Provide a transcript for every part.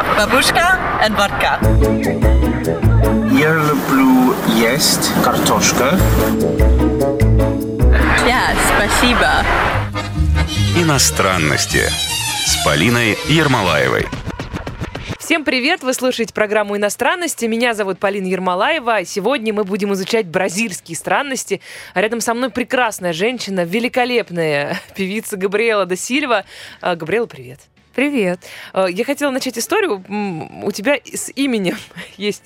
Бабушка and vodka. Я люблю есть картошка. Yeah, спасибо. Иностранности с Полиной Ермолаевой. Всем привет! Вы слушаете программу «Иностранности». Меня зовут Полина Ермолаева. Сегодня мы будем изучать бразильские странности. А рядом со мной прекрасная женщина, великолепная певица Габриэла да Сильва. А, Габриэла, привет. Привет. Э, я хотела начать историю. У тебя с именем есть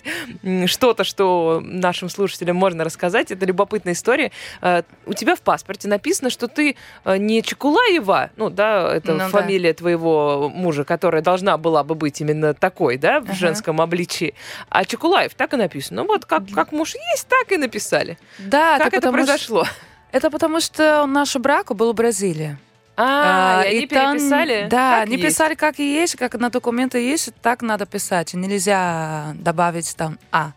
что-то, что нашим слушателям можно рассказать. Это любопытная история. Э, у тебя в паспорте написано, что ты э, не Чекулаева, ну да, это ну, фамилия да. твоего мужа, которая должна была бы быть именно такой, да, в ага. женском обличии, а Чекулаев так и написано. Ну вот как, как муж есть, так и написали. Да, как это произошло? Что, это потому что наш брак был в Бразилии. А, а и они там, переписали? Да, как они есть? писали как и есть, как на документы есть, так надо писать. Нельзя добавить там «а».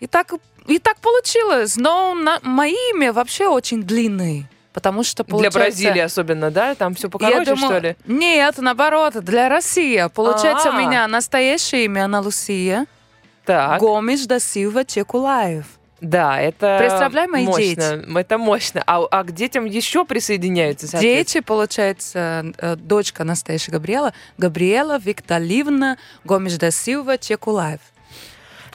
И так, и так получилось. Но на, мои имя вообще очень длинные. Потому что получается... Для Бразилии особенно, да? Там все покороче, думаю, что ли? Нет, наоборот, для России. Получается, А-а-а. у меня настоящее имя Анна Лусия. Так. Гомеш да Силва Чекулаев. Да, это мощно. дети. Это мощно. А, а к детям еще присоединяются, Дети, получается, э, дочка настоящая Габриэла, Габриэла Викторовна Гомеш да Силва Чекулаев.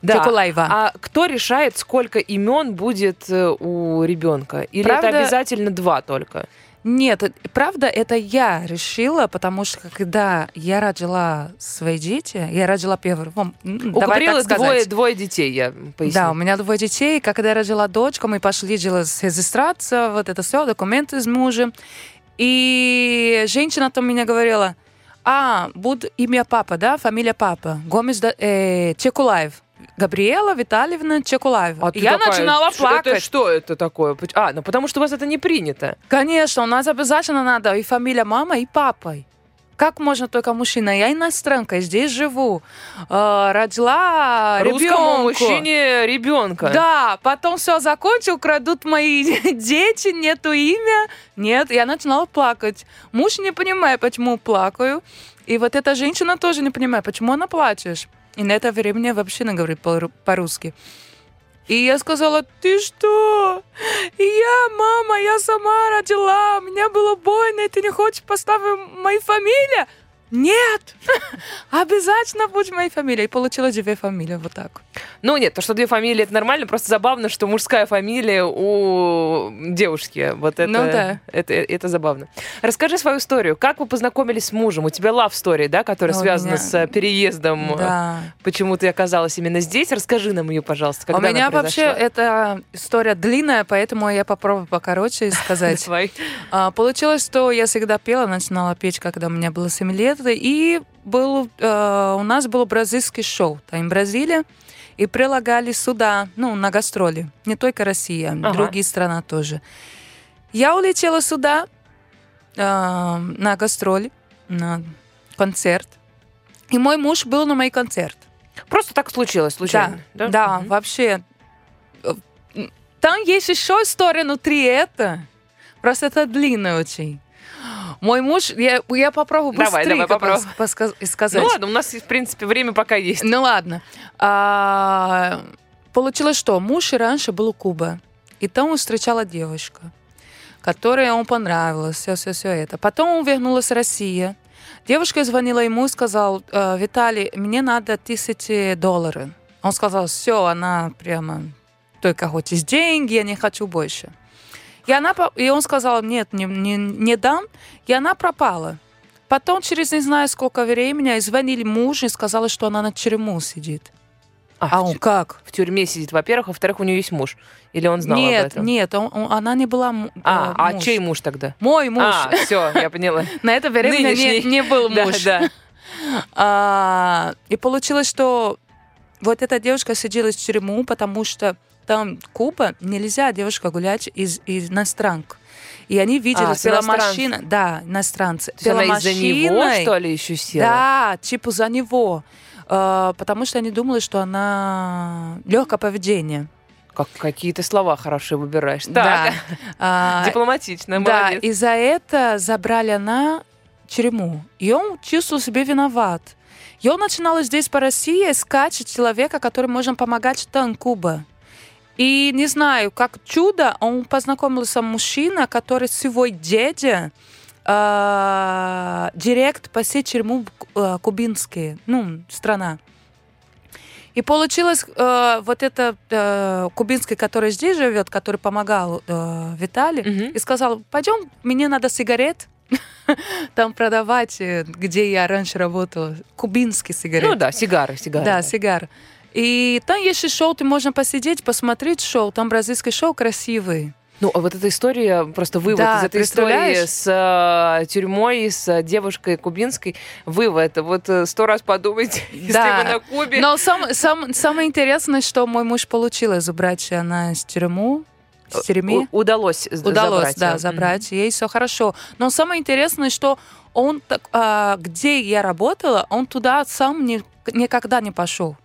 Да. Чекулаева. А кто решает, сколько имен будет э, у ребенка? Или Правда... это обязательно два только? Нет, правда, это я решила, потому что когда я родила свои дети, я родила первого. У Габриэлы двое, двое детей, я поясню. Да, у меня двое детей. Когда я родила дочку, мы пошли делать регистрацию, вот это все, документы с мужем. И женщина там меня говорила, а, будет имя папа, да, фамилия папа, Гомес э, Чекулаев. Габриэла Витальевна Чекулаева. А я такая, начинала плакать. Это, что это такое? А, ну потому что у вас это не принято. Конечно, у нас обязательно надо и фамилия мама, и папой. Как можно только мужчина? Я иностранка, здесь живу. Э, родила Русскому ребенку. мужчине ребенка. Да, потом все закончил, крадут мои дети, нету имя. Нет, я начинала плакать. Муж не понимает, почему плакаю. И вот эта женщина тоже не понимает, почему она плачешь. И на это время я вообще не говорит по-русски. И я сказала, ты что? Я, мама, я сама родила, мне было больно, и ты не хочешь поставить мою фамилию? Нет! Обязательно будь моей фамилией. И получилось две фамилии, вот так. Ну нет, то, что две фамилии, это нормально, просто забавно, что мужская фамилия у девушки. Вот это, ну, да. это, это забавно. Расскажи свою историю. Как вы познакомились с мужем? У тебя love story, да, которая ну, связана меня... с переездом. Да. Почему ты оказалась именно здесь? Расскажи нам ее, пожалуйста. Когда у меня вообще эта история длинная, поэтому я попробую покороче сказать. А, получилось, что я всегда пела, начинала петь, когда мне было 7 лет, и был, э, у нас было бразильский шоу там в Бразилии, и прилагали сюда, ну, на гастроли. Не только Россия, ага. другие страны тоже. Я улетела сюда э, на гастроли, на концерт. И мой муж был на мой концерт. Просто так случилось, случайно? Да, да, да угу. вообще. Там есть еще история внутри этого. Просто это длинно очень. Мой муж, я, я попробую давай, давай, попробуй. сказать. Ну ладно, у нас, в принципе, время пока есть. Ну ладно. А, получилось что? Муж раньше был у Кубы. И там он встречала девушка, которая ему понравилась, все-все-все это. Потом он вернулась в Россию. Девушка звонила ему и сказала, «Э, Виталий, мне надо тысячи долларов. Он сказал, все, она прямо, только хочешь деньги, я не хочу больше. И, она, и он сказал, нет, не, не, не дам. И она пропала. Потом, через не знаю сколько времени, звонили муж и сказали, что она на тюрьму сидит. А, а он как? В тюрьме сидит, во-первых, во-вторых, у нее есть муж. Или он знал нет, об этом? Нет, он, он, она не была А, э, а чей муж тогда? Мой муж. А, все, я поняла. На это время не, не был муж. Да, да. А, и получилось, что вот эта девушка сидела в тюрьму, потому что там Куба, нельзя девушка гулять из, из иностранок. И они видели, а, пела машина. Да, иностранцы. То пела она из-за него, что ли, еще села? Да, типа за него. Uh, потому что они думали, что она легкое поведение. Как какие-то слова хорошие выбираешь. Да. А, Дипломатично, Да, и за это забрали она тюрьму. И он чувствовал себя виноват. Я начинала здесь по России искать человека, который может помогать там Куба. И не знаю, как чудо, он познакомился с мужчиной, который свой дядя э, директ по всей тюрьму э, кубинские, ну, страна. И получилось, э, вот это э, кубинский, который здесь живет, который помогал э, Виталию, Мгм. и сказал, пойдем, мне надо сигарет там продавать, э, где я раньше работала. Кубинский сигарет. Ну да, сигары, сигары. Да, сигар. И там есть и шоу, ты можно посидеть, посмотреть шоу. Там бразильский шоу красивый. Ну, а вот эта история, просто вывод Да, из этой истории с э, тюрьмой, с э, девушкой кубинской, вывод. Вот э, сто раз подумайте, если Да. вы на Кубе. Но сам, сам- самое интересное, что мой муж получилось забрать она из тюрьмы. С тюрьмы. У- удалось Удалось, забрать, да, э, забрать. Ей все хорошо. Но самое интересное, что он, так, а, где я работала, он туда сам не- никогда не пошел.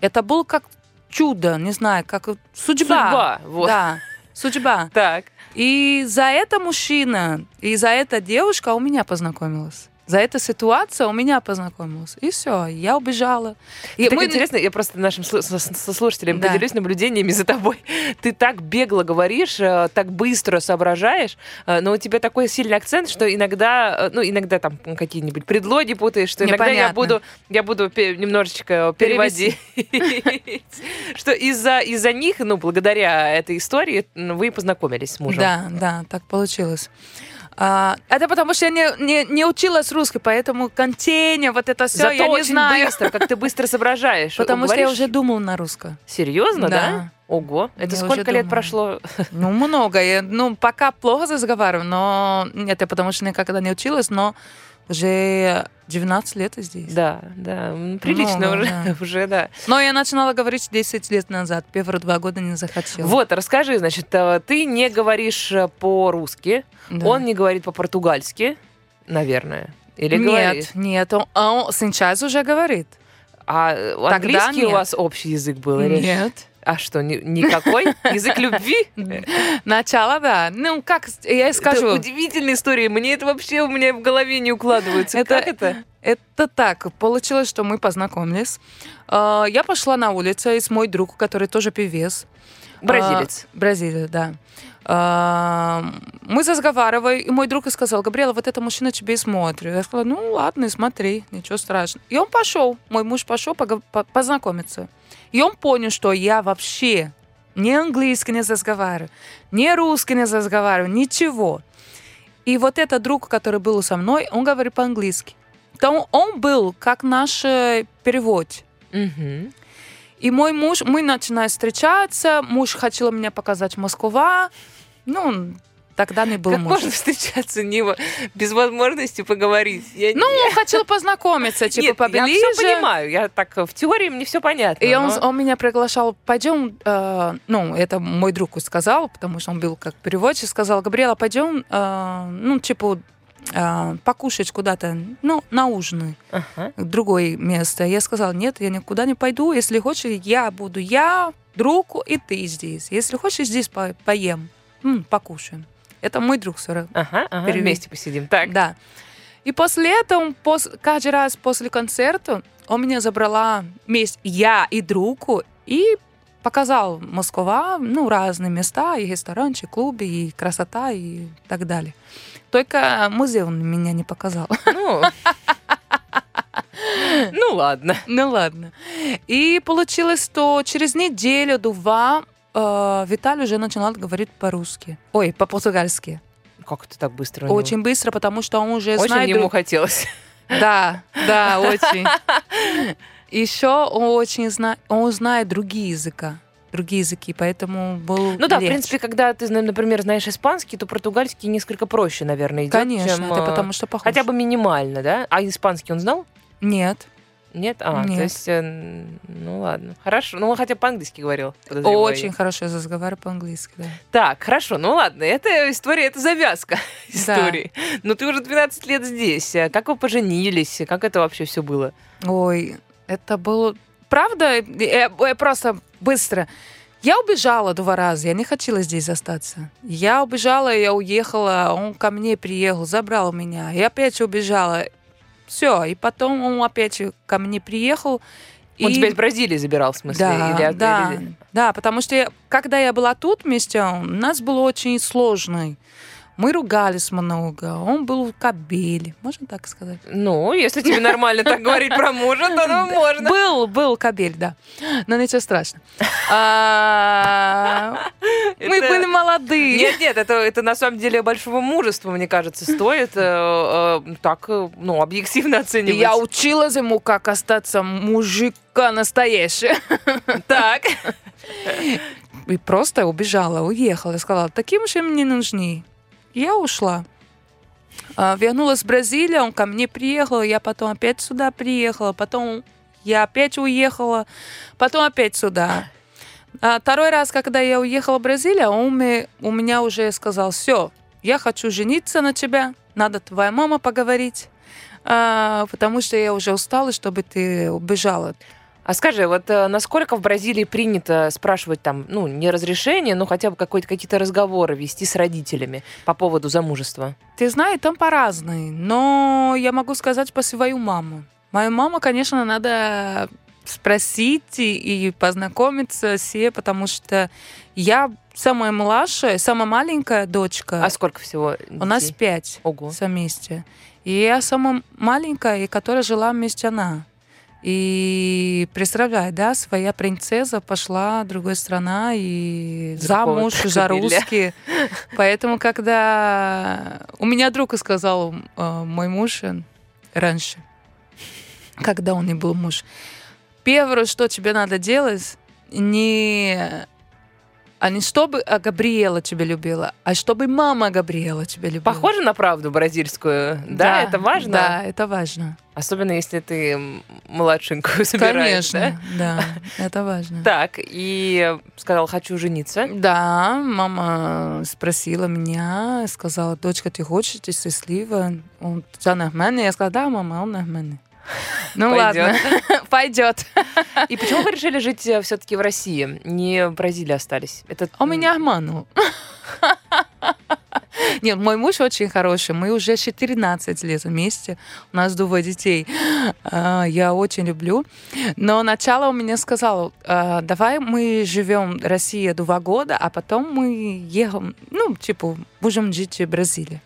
Это был как чудо, не знаю, как судьба. Судьба, вот. Да, судьба. Так. И за это мужчина, и за это девушка у меня познакомилась. За эту ситуацию у меня познакомилась. И все, я убежала. И так мы- интересно, я просто нашим слушателям Да. поделюсь наблюдениями за тобой. Ты так бегло говоришь, э, так быстро соображаешь, э, но у тебя такой сильный акцент, что иногда, э, ну, иногда там какие-нибудь предлоги путаешь, что иногда я буду, я буду немножечко переводить. Что из-за из-за них, ну, благодаря этой истории, вы познакомились с мужем. Да, да, так получилось. А, это потому что я не, не, не училась русской, поэтому контейнер, вот это все, Зато я не знаю. быстро, как ты быстро соображаешь. Потому что я уже думала на русском. Серьезно, да? Да. Ого, это Я сколько лет думала. прошло? Ну, много. Я, ну, пока плохо разговариваю, но это потому что никогда не училась, но уже 19 лет здесь. Да, да, прилично Много, уже, да. уже, да. Но я начинала говорить 10 лет назад, первые два года не захотела. Вот, расскажи, значит, э, ты не говоришь э, по-русски, Да. он не говорит по-португальски, наверное, или нет, говорит? нет, он, а он сейчас уже говорит. А э, Тогда английский у нет. вас общий язык был? или- Нет. А что, ни- никакой? Язык любви? Начало, да. Ну, как я скажу. Это удивительная история. Мне это вообще у меня в голове не укладывается. Это- Как это? Это так. Получилось, что мы познакомились. А, Я пошла на улицу, и с мой друг, который тоже певец. Бразилец. А, Бразилец, да. А, Мы разговаривали, и мой друг сказал, Габриэла, вот это мужчина тебе и смотрит. Я сказала, ну ладно, смотри, ничего страшного. И он пошел, мой муж пошел познакомиться. И он понял, что я вообще ни английский не разговариваю, ни русский не разговариваю, ничего. И вот этот друг, который был со мной, он говорит по-английски. Там он был как наш э, перевод. Мгм. И мой муж, мы начинаем встречаться, муж хотел меня показать Москва, ну, тогда не был Как муж. можно встречаться не без возможности поговорить? Я Ну, он хотел познакомиться, типа, Нет, поближе. я все понимаю. Я так э, в теории мне все понятно. И он, но- он меня приглашал, пойдем, э, ну, это мой друг сказал, потому что он был как переводчик, сказал, Габриэла, пойдем, э, ну, типа, э, покушать куда-то, ну, на ужин. В другое место. Я сказала, нет, я никуда не пойду. Если хочешь, я буду я, друг, и ты здесь. Если хочешь, здесь по- поем, м, покушаем. Это мой друг все равно. Ага, ага, вместе посидим. Так. Да. И после этого, пос- каждый раз после концерта, он меня забрала вместе, я и другу, и показал Москва, ну, разные места, и ресторанчик, клубы, и красота, и так далее. Только музей он меня не показал. Ну, ну ладно. Ну ладно. И получилось, что через неделю-два э, Виталий уже начинал говорить по-русски. Ой, по-португальски. Как это так быстро? у него? Очень быстро, потому что он уже Очень знает... ему друг- хотелось. Да, да, очень. Еще он очень знает, он знает другие языка, другие языки, поэтому был Ну да, в легче. принципе, когда ты, например, знаешь испанский, то португальский несколько проще, наверное, идет, Конечно, чем, это потому что похож. Хотя бы минимально, да? А испанский он знал? Нет, Нет? А, то Нет. есть, э, ну ладно. Хорошо. Ну, он хотя бы по-английски говорил. подозреваю я. очень хорошо разговариваю по-английски, да. Так, хорошо, ну ладно, это история, это завязка истории. Но ты уже 12 лет здесь. А Как вы поженились? Как это вообще все было? Ой, это было... Правда, я, я просто быстро... Я убежала два раза, я не хотела здесь остаться. Я убежала, я уехала, он ко мне приехал, забрал меня. Я опять убежала. Все, и потом он опять ко мне приехал. Он и... тебя из Бразилии забирал, в смысле? Да, или от- да, или- да, потому что я- когда я была тут вместе, у нас было очень сложно. Мы ругались много, он был в кабеле, можно так сказать? Ну, если тебе нормально так говорить про мужа, то ну, можно. Был, был кабель, да. Но ничего страшного. А, Мы были молодые. Нет, нет, это, на самом деле большого мужества, мне кажется, стоит э, э, так, э, ну, объективно оценивать. Я училась ему, как остаться мужика настоящего. Так. И просто убежала, уехала. Сказала, такие мужчины мне не нужны. Я ушла. А, Вернулась в Бразилию, он ко мне приехал, я потом опять сюда приехала, потом я опять уехала, потом опять сюда. А второй раз, когда я уехала в Бразилию, он мне- у меня уже сказал, все, я хочу жениться на тебя, надо твоя мама поговорить, а, потому что я уже устала, чтобы ты убежала. А скажи, вот э, насколько в Бразилии принято спрашивать там, ну, не разрешение, но хотя бы какие-то разговоры вести с родителями по поводу замужества? Ты знаешь, там по-разному, но я могу сказать по свою маму. Мою маму, конечно, надо спросить и, познакомиться с ней, потому что я самая младшая, самая маленькая дочка. А сколько всего У нас детей? пять Ого. вместе. И я самая маленькая, и которая жила вместе она. И представляй, да, своя принцесса пошла в другую страну и Другого замуж за русский. Поэтому, когда у меня друг сказал, э, мой муж э, раньше, когда он не был муж, первое, что тебе надо делать, не а не чтобы а, Габриэла тебя любила, а чтобы мама Габриэла тебя любила. Похоже на правду бразильскую? Да, это важно? Да, это важно. Особенно если ты младшенькую собираешь, Конечно, да, это важно. да? Так, и сказал, хочу жениться. Да, мама спросила меня, сказала, дочка, ты хочешь, ты счастлива? Он «Це на мене?» Я сказала, да, мама, он на мене. Ну ладно, пойдет. И почему вы решили жить все-таки в России? Не в Бразилии остались? Это Он меня обманул. Нет, мой муж очень хороший. Мы уже 14 лет вместе. У нас двое детей. А, Я очень люблю. Но начало у меня сказал, «А, давай мы живем в России два года, а потом мы едем, ну, типа, будем жить в Бразилии.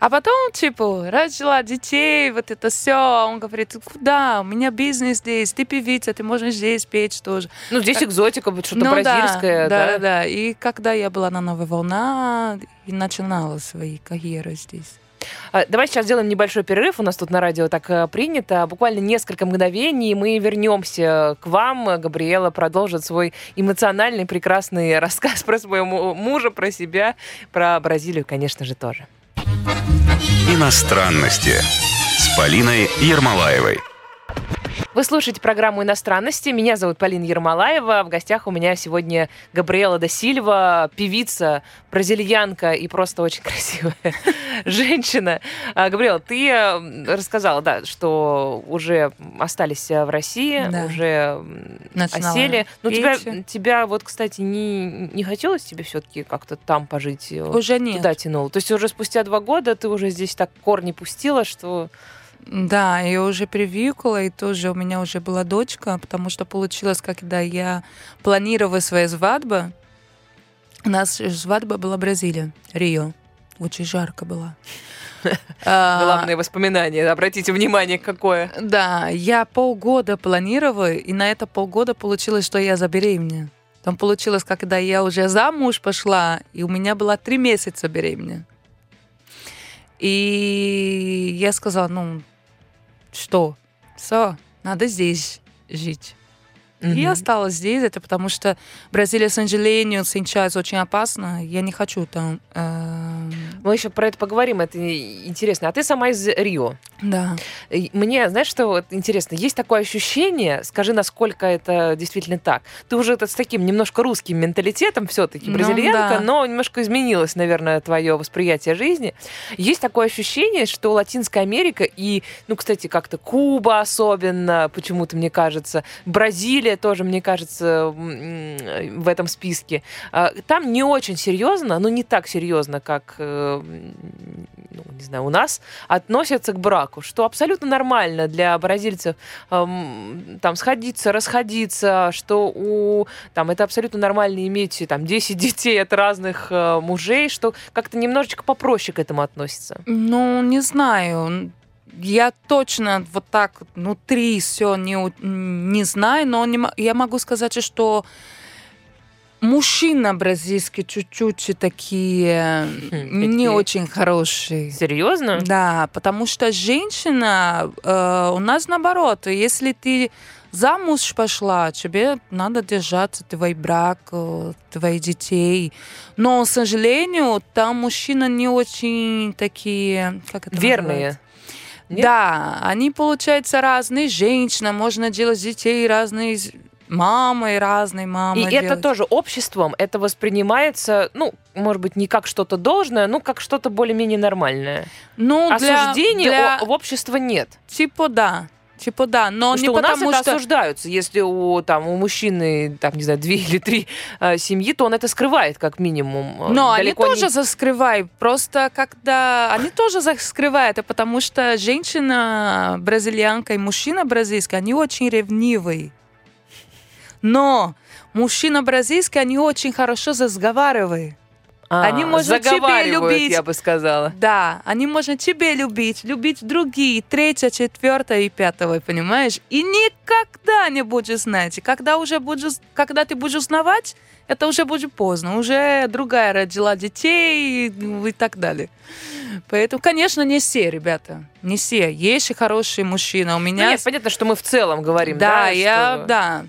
А потом, типа, родила детей, вот это все. Он говорит, куда? У меня бизнес здесь, ты певица, ты можешь здесь петь тоже. Ну, здесь экзотика, вот что-то Ну бразильское, да, да? да, да. И когда я была на Новой волна, и начинала свои карьеры здесь. А, Давай сейчас сделаем небольшой перерыв. У нас тут на радио так э, принято. Буквально несколько мгновений, мы вернемся к вам. Габриэла продолжит свой эмоциональный, прекрасный рассказ про своего мужа, про себя, про Бразилию, конечно же, тоже. Иностранности с Полиной Ермолаевой. Вы слушаете программу «Иностранности». Меня зовут Полина Ермолаева. В гостях у меня сегодня Габриэла да Сильва, певица, бразильянка и просто очень красивая женщина. А, Габриэла, ты рассказала, да, что уже остались э, в России, Да. уже Начинала осели. Ну, тебя, тебя вот, кстати, не, не хотелось тебе все-таки как-то там пожить? э, Уже нет. Туда тянуло. То есть уже спустя два года ты уже здесь так корни пустила, что... Да, я уже привыкла, и тоже у меня уже была дочка, потому что получилось, когда я планировала свою свадьбу, у нас свадьба была в Бразилии, Рио. Очень жарко было. Главные воспоминания, обратите внимание, какое. Да, я полгода планировала, и на это полгода получилось, что я забеременела. Там получилось, когда я уже замуж пошла, и у меня было три месяца беременна. И я сказала, ну, что, все, надо здесь жить. И я осталась здесь, это потому что Бразилия, к сожалению, сейчас очень опасно. Я не хочу там... эм, Мы еще про это поговорим, это интересно. А ты сама из Рио. Да. Мне, знаешь, что вот интересно? Есть такое ощущение, скажи, насколько это действительно так. Ты уже это с таким немножко русским менталитетом все-таки, Ну, бразильянка, да. но немножко изменилось, наверное, твое восприятие жизни. Есть такое ощущение, что Латинская Америка и, ну, кстати, как-то Куба особенно, почему-то, мне кажется, Бразилия Бразилия тоже, мне кажется, в этом списке. А, Там не очень серьезно, но не так серьезно, как, э, ну, не знаю, у нас, относятся к браку, что абсолютно нормально для бразильцев эм, там сходиться, расходиться, что у там это абсолютно нормально иметь там 10 детей от разных э, мужей, что как-то немножечко попроще к этому относится. Ну, не знаю. Я точно вот так внутри все не, не знаю, но не я могу сказать, что мужчина бразильский чуть-чуть такие не какие? очень хорошие. Серьезно? Да, потому что женщина э, у нас наоборот, если ты замуж пошла, тебе надо держаться твой брак, э, твоих детей. Но, к сожалению, там мужчины не очень такие, как это Верные. называется? Нет? Да, они, получается, разные женщины, можно делать детей разные мамой, разной И мамой. это делать. тоже обществом, это воспринимается, ну, может быть, не как что-то должное, ну, как что-то более-менее нормальное. ну, для- Осуждения для- о- в обществе нет. Типа да. Типа да, но Потому не что у нас потому это что... осуждаются. Если у, там, у мужчины, там, не знаю, две или три э, семьи, то он это скрывает, как минимум. Э, Но они Далеко тоже не- заскрывают. Просто когда... Они тоже заскрывают, а потому что женщина бразильянка и мужчина бразильский, они очень ревнивые. Но мужчина бразильский, они очень хорошо разговаривают. А, они, тебя заговаривают, любить. я бы сказала. Да, они можно тебя любить, любить другие, третье, четвертое и пятого, понимаешь? И никогда не будешь знать. Когда уже будешь, когда ты будешь узнавать, это уже будет поздно. Уже другая родила детей и, ну, и так далее. Поэтому, конечно, не все, ребята. Не все. Есть и хорошие мужчины. У Ну, меня нет, понятно, что мы в целом говорим, да? да, я, что- да.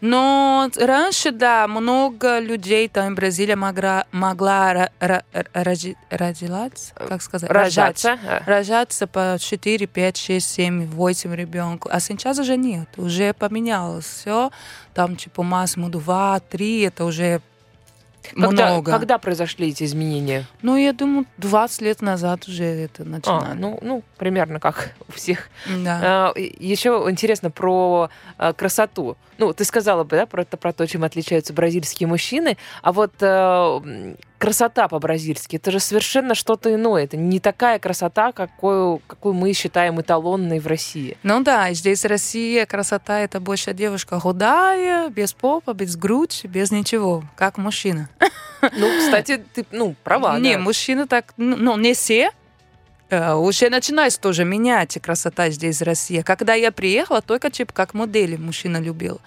Но раньше, да, много людей там в Бразилии могла, могла родилась, как сказать, рожать. Рожаться. а. Рожаться по 4, 5, 6, 7, 8 ребенку. А сейчас уже нет, уже поменялось все. Там типа максимум 2, 3, это уже Когда, много. когда произошли эти изменения? Ну, я думаю, 20 лет назад уже это А, начинали. ну, ну, примерно как у всех. да. Еще интересно про а, красоту. Ну, ты сказала бы, да, про, это, про то, чем отличаются бразильские мужчины. А вот э, красота по-бразильски, это же совершенно что-то иное. Это не такая красота, какую, какую мы считаем эталонной в России. Ну да, здесь Россия, красота, это больше девушка худая, без попа, без грудь, без ничего, как мужчина. Ну, кстати, ты, ну, права. не, да. мужчины так, ну, ну, не все. Э, Уже начинается тоже менять красота здесь в России. Когда я приехала, только типа как модели мужчина любил.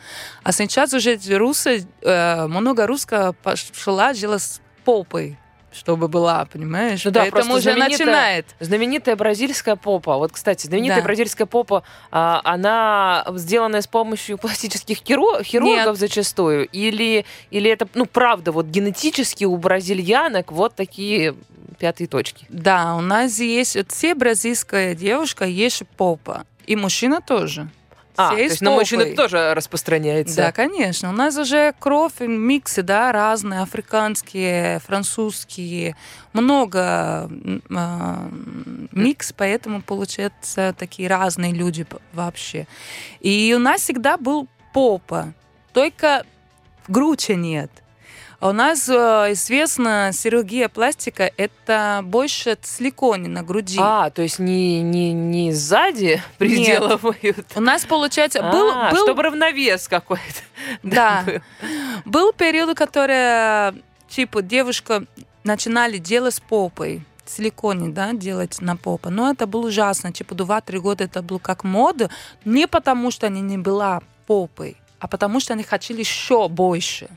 А сейчас уже русы, э, много русско пошла с попой, чтобы была, понимаешь? Ну да, Поэтому уже начинает. Знаменитая бразильская попа. Вот, кстати, знаменитая Да. бразильская попа, а, она сделанная с помощью пластических хиру- хирургов Нет. зачастую? Или, или это, ну, правда, вот генетически у бразильянок вот такие пятые точки? Да, у нас есть вот все бразильская девушка есть попа. И мужчина тоже. А, то есть на мужчин тоже распространяется. Да, конечно. У нас уже кровь, миксы, да, разные, африканские, французские, много а, микс, поэтому получаются такие разные люди вообще. И у нас всегда был попа, только груди нет. А у нас э, известна хирургия пластика, это больше силиконе на груди. А, то есть не, не, не сзади приделывают. У нас, получается, был, А, был чтобы равновес какой-то. Да. был. Был период, который, типа, девушка начинали делать с попой. силиконе, да, делать на попа. Но это было ужасно. Типа, 2-3 года это было как мода. Не потому, что они не была попой, а потому, что они хотели еще больше.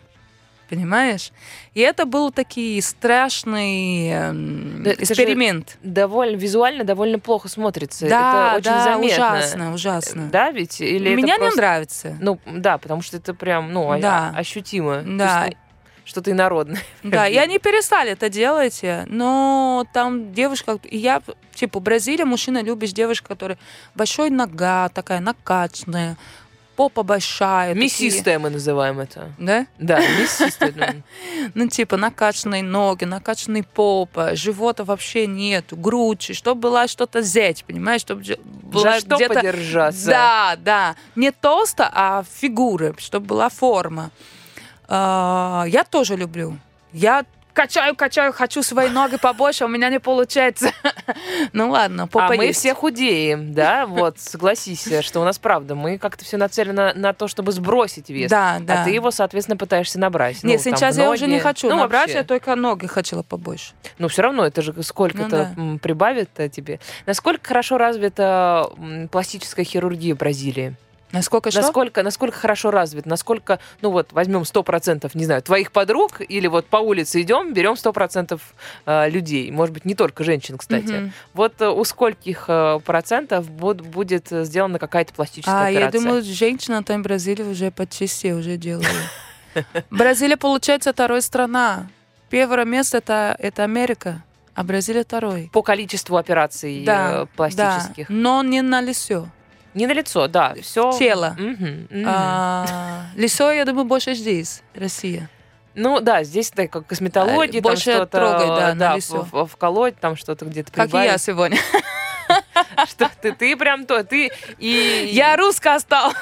Понимаешь? И это был такой страшный эм, Да, эксперимент. Довольно, визуально довольно плохо смотрится. Да, это очень да, заметно. ужасно, ужасно. Да, ведь? Или Меня просто- не нравится. Ну, да, потому что это прям, ну, а- Да. ощутимо. То Да. есть, ну, Что-то инородное. Да, и они перестали это делать, но там девушка, я, типа, в Бразилии мужчина любишь девушку, которая большой нога, такая накачанная, попа большая. такие- Мясистая мы называем это. Да? Да, мясистая. ну. Типа, накачанные ноги, накачанный попа, живота вообще нету, грудь, чтобы была что-то зять, понимаешь, чтобы была что где-то... подержаться? Да, да. Не толсто, а фигуры, чтобы была форма. А, Я тоже люблю. Я качаю, качаю, хочу свои ноги побольше, а у меня не получается. Ну ладно, попа А мы все худеем, да? Вот, согласись, что у нас правда. Мы как-то все нацелены на то, чтобы сбросить вес. Да, да. А ты его, соответственно, пытаешься набрать. Нет, Ну, сейчас я уже не хочу ну, набрать, я только ноги хотела побольше. Ну, все равно, это же сколько-то Ну прибавит э, тебе. Насколько хорошо развита пластическая хирургия в Бразилии? Насколько что? Насколько, насколько хорошо развит? Насколько, ну вот, возьмем 100%, не знаю, твоих подруг, или вот по улице идем, берем 100% э, людей. Может быть, не только женщин, кстати. Мгм. Вот э, у скольких э, процентов буд- будет сделана какая-то пластическая А, я операция? думаю, женщина там в Бразилии уже почти все уже делают. Бразилия, получается, вторая страна. Первое место это, это Америка, а Бразилия второй. По количеству операций э, пластических. Да, но не на лицо. Не на лицо, да. Все. Тело. А, лицо, я думаю, больше здесь, Россия. Ну да, здесь так, как косметология, А, больше что-то трогай, да, на в- лицо. в- вколоть, там что-то где-то Как и прибавить. я сегодня. Что ты, ты прям то, ты и Я русская осталась.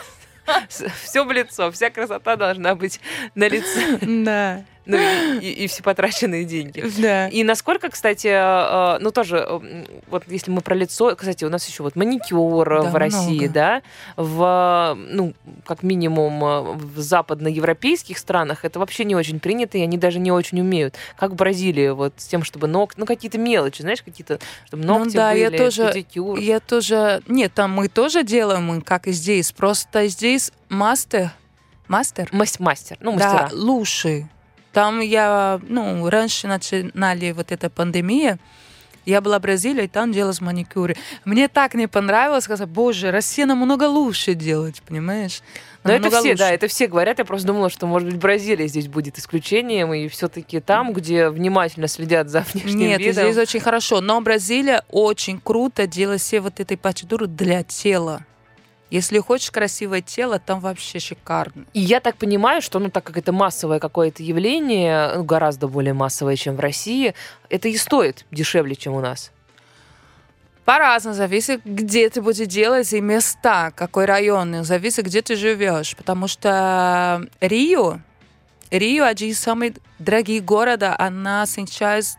все в лицо, вся красота должна быть на лице, Да, ну и, и- все потраченные деньги. да. И насколько, кстати, э, ну тоже, э, вот если мы про лицо, кстати, у нас еще вот маникюр э, Да, в России, много. да, в, ну, как минимум в западноевропейских странах это вообще не очень принято, и они даже не очень умеют. Как в Бразилии, вот с тем, чтобы ног, ну какие-то мелочи, знаешь, какие-то, чтобы Ну ногти да, я были, тоже- педикюр. Я тоже... Нет, там мы тоже делаем, как и здесь. Просто здесь мастер. Мастер? Мас- Мастер, ну, Да, мастера. лучше. Там я, ну, раньше начинали вот эта пандемия, я была в Бразилии, и там делалась маникюры. Мне так не понравилось, сказать, боже, Россия намного лучше делать, понимаешь? Но это все, да, лучше. это все говорят. Я просто думала, что, может быть, Бразилия здесь будет исключением, и все-таки там, где внимательно следят за внешним Нет, видом. здесь очень хорошо. Но Бразилия очень круто делает все вот этой процедуры для тела. Если хочешь красивое тело, там вообще шикарно. И я так понимаю, что, ну, так как это массовое какое-то явление, ну, гораздо более массовое, чем в России, это и стоит дешевле, чем у нас. По-разному, зависит, где ты будешь делать и места, какой район, зависит, где ты живешь. Потому что Рио, Рио один из самых дорогих города, она сейчас,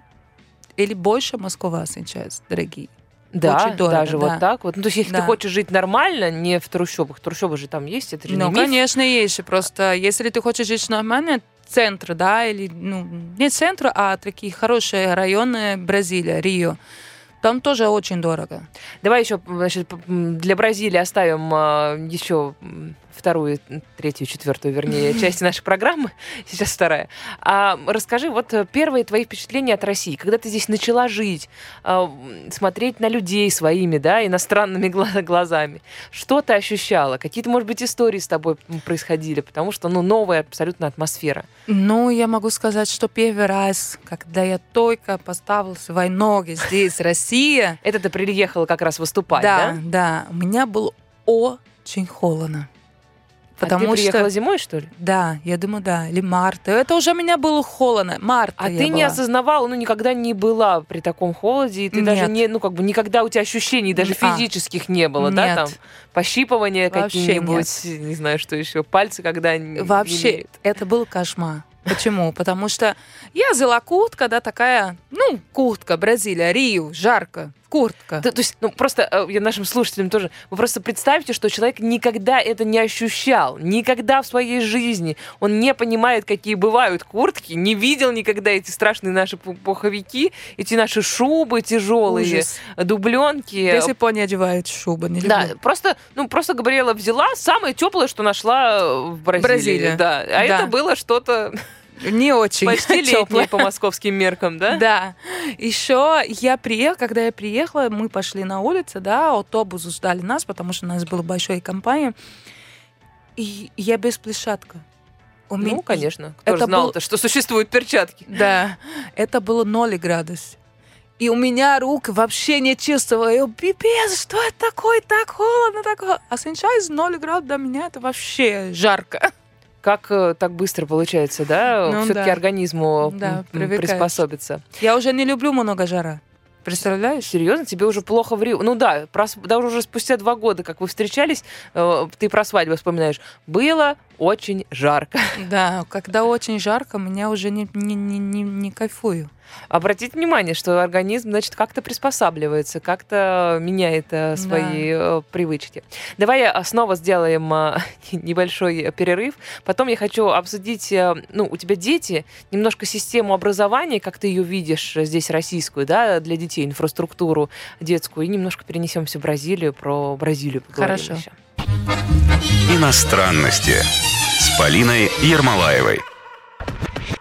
или больше Москва сейчас дорогие. Да, Очень дорого, даже да. вот так вот. Ну, то есть, если Да. ты хочешь жить нормально, не в трущобах, трущобы же там есть, это же Ну, не миф. конечно, есть. Просто если ты хочешь жить нормально, центр, да, или, ну, не центр, а такие хорошие районы Бразилия, Рио, там тоже очень дорого. Давай еще, значит, для Бразилии оставим а, еще вторую, третью, четвертую, вернее, часть нашей программы. Сейчас вторая. А, расскажи, вот э, первые твои впечатления от России. Когда ты здесь начала жить, а, смотреть на людей своими, да, иностранными гла- глазами, что ты ощущала? Какие-то, может быть, истории с тобой происходили? Потому что, ну, новая абсолютно атмосфера. Ну, я могу сказать, что первый раз, когда я только поставила свои ноги здесь, Россия, Это ты приехала как раз выступать, да? да, да, у меня было очень холодно. А ты Потому приехала что, зимой, что ли? да, я думаю, да, или марта. Это уже у меня было холодно, марта А ты не была. осознавала, ну, никогда не была при таком холоде, и ты даже Нет. не, ну, как бы, никогда у тебя ощущений даже А. физических не было, да, Нет. там, пощипывания какие-нибудь, не знаю, что еще, пальцы когда не Вообще, имеют. это был кошмар. Почему? Потому что я взяла куртка, да, такая, ну, куртка, Бразилия, Рио, жарко, куртка. Да, то есть, ну, просто э, я нашим слушателям тоже, вы просто представьте, что человек никогда это не ощущал, никогда в своей жизни, он не понимает, какие бывают куртки, не видел никогда эти страшные наши пу- пуховики, эти наши шубы тяжелые, Ужас. дубленки, До сих пор не одевают шубы, не Да, люблю. просто, ну, просто Габриэла взяла самое теплое, что нашла в Бразилии. Бразилия. Да. А Да. это было что-то Не очень почти тёплое. летнее по московским меркам, да? Да. Еще я приехала, когда я приехала, мы пошли на улицу, да, автобус ждали нас, потому что у нас была большая компания. И я без площадка. У меня- Ну, конечно. Кто Это знал-то, был- что существуют перчатки? Да, это было 0 градусов. И у меня рук вообще не чувствовала. Я, пипец, что это такое? Так холодно, так холодно. А сейчас 0 градусов для меня это вообще жарко. Как э, так быстро получается, да? Ну Все-таки да. организму Да, приспособиться. Я уже не люблю много жара. Представляешь? Серьезно, тебе уже плохо в Рио? Ну да, про св- даже уже спустя два года, как вы встречались, э, ты про свадьбу вспоминаешь. Было очень жарко. Да, когда очень жарко, меня уже не, не, не, не, не кайфую. Обратите внимание, что организм, значит, как-то приспосабливается, как-то меняет э, свои э, привычки. Давай э, снова сделаем э, небольшой перерыв. Потом я хочу обсудить, э, ну, у тебя дети, немножко систему образования, как ты ее видишь здесь российскую, да, для детей, инфраструктуру детскую, и немножко перенесемся в Бразилию, про Бразилию поговорим Хорошо. еще. Иностранности с Полиной Ермолаевой.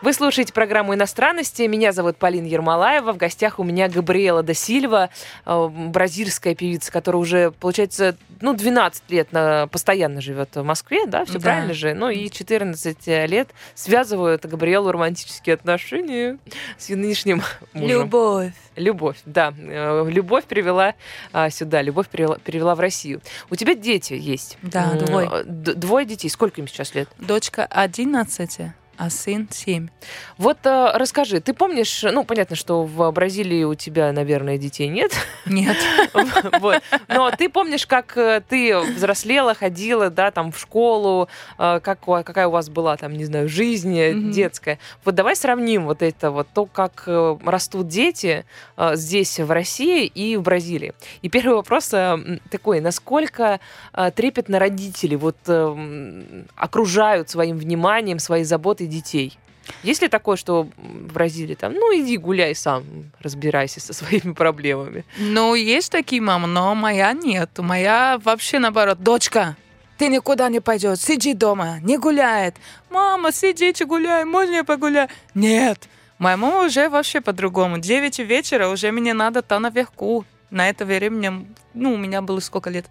Вы слушаете программу «Иностранности». Меня зовут Полина Ермолаева. В гостях у меня Габриэла да Сильва, э, бразильская певица, которая уже, получается, ну, 12 лет на, постоянно живет в Москве, да, все Да. правильно же? Ну, и 14 лет связывают Габриэлу романтические отношения с нынешним мужем. Любовь. Любовь, да. Э, Любовь привела а, сюда, любовь привела, перевела в Россию. У тебя дети есть? Да, двое. Двое детей. Сколько им сейчас лет? Дочка 11, а сын 7. Вот э, расскажи, ты помнишь, ну, понятно, что в Бразилии у тебя, наверное, детей нет, Нет. вот, но ты помнишь, как э, ты взрослела, ходила, да, там, в школу, э, как, какая у вас была, там, не знаю, жизнь э, детская. Вот давай сравним вот это вот, то, как растут дети э, здесь, в России и в Бразилии. И первый вопрос э, такой, насколько э, трепетно родители вот э, окружают своим вниманием, своей заботой детей? Есть ли такое, что в Бразилии там, ну иди гуляй сам, разбирайся со своими проблемами? Ну, есть такие мамы, но моя нет. Моя вообще наоборот. Дочка, ты никуда не пойдешь, сиди дома, не гуляет. Мама, сидите, гуляй, можно я погуляю? Нет. Моя мама уже вообще по-другому. 9 вечера уже мне надо там наверху. На это время, ну, у меня было сколько лет?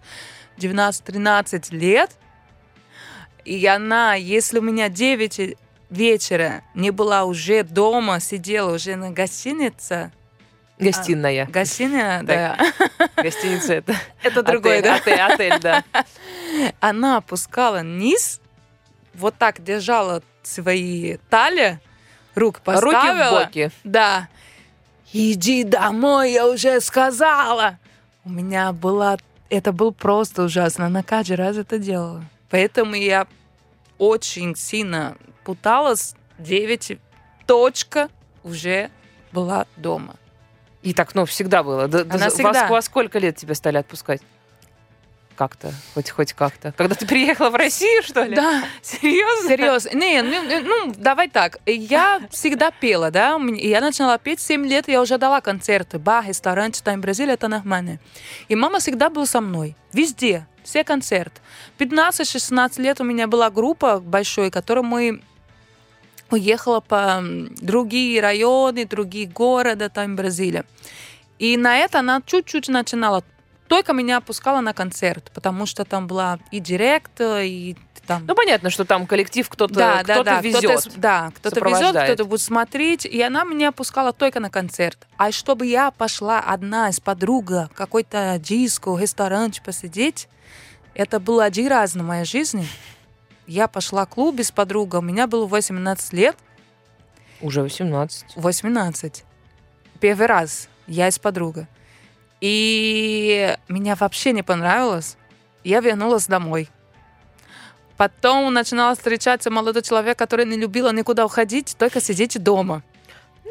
19-13 лет. И она, если у меня 9 вечера не была уже дома, сидела уже на гостинице, Гостиная. Гостиная, да. Гостиница это Это другой, да. отель, отель, да. Она опускала низ, вот так держала свои талии, рук Руки поставила. в боки. Да. Иди домой, я уже сказала. У меня была... Это было просто ужасно. Она каждый раз это делала. Поэтому я очень сильно путалась. 9 точка уже была дома. И так, ну, всегда было. Да Она за- всегда. Во, во сколько лет тебя стали отпускать? Как-то, хоть, хоть как-то. Когда ты приехала в Россию, что ли? Да. Серьезно? Серьезно. Не, ну, э, ну, давай так. Я всегда пела, да. Я начала петь 7 лет, я уже дала концерты, бар, ресторан, там в Бразилии, это нормально. И мама всегда была со мной. Везде. Все концерты. 15-16 лет у меня была группа большой, которой мы уехала по другие районы, другие города там в Бразилии. И на это она чуть-чуть начинала. Только меня опускала на концерт, потому что там была и директ, и там Ну, понятно, что там коллектив кто-то да, да, кто-то да, везет. Кто-то, с- да, кто-то везет, кто-то будет смотреть. И она меня опускала только на концерт. А чтобы я пошла одна из подруга, какой-то диско, ресторан посидеть, это было один раз на моей жизни. Я пошла в клуб без подруга, у меня было 18 лет, Уже 18. 18. Первый раз я с подругой. И меня вообще не понравилось. Я вернулась домой. Потом начинала встречаться молодой человек, который не любила никуда уходить, только сидеть дома.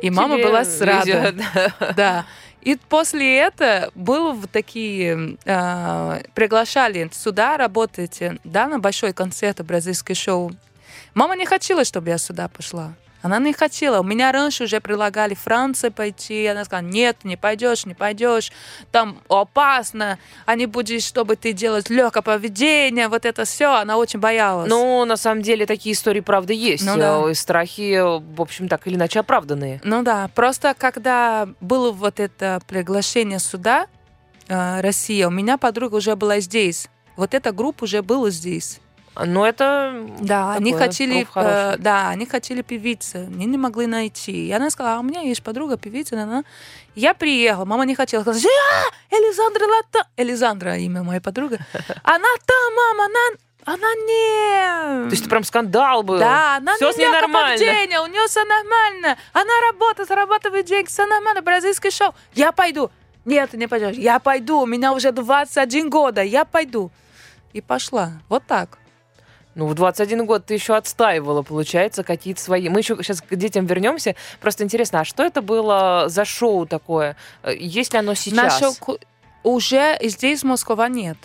И мама Тебе была рада. везет, да. Да. И после этого был в такие э, приглашали сюда работать, да, на большой концерт бразильский шоу. Мама не хотела, чтобы я сюда пошла. Она не хотела. У меня раньше уже предлагали в Францию пойти. Она сказала, нет, не пойдешь, не пойдешь. Там опасно. А не будешь, чтобы ты делать легкое поведение. Вот это все. Она очень боялась. Ну, на самом деле, такие истории, правда, есть. Ну да. Страхи, в общем, так или иначе оправданные. Ну да, просто когда было вот это приглашение сюда, э, Россия, у меня подруга уже была здесь. Вот эта группа уже была здесь. Но это Да, они хотели, э, да, они хотели певицы, они не могли найти. И она сказала, а у меня есть подруга певица, она. Я приехала, мама не хотела, сказала, а, Элизандра Лата, Элизандра имя моей подруги. Она там, мама, она, она не. То есть это прям скандал был. Да, она Все с ней не нормально. у нее все нормально. Она работает, зарабатывает деньги, все нормально, бразильский шоу. Я пойду. Нет, ты не пойдешь. Я пойду, у меня уже 21 года, я пойду. И пошла. Вот так. Ну, в 21 год ты еще отстаивала, получается, какие-то свои. Мы еще сейчас к детям вернемся. Просто интересно, а что это было за шоу такое? Э, Есть ли оно сейчас? Наша ку- уже здесь Москва нет.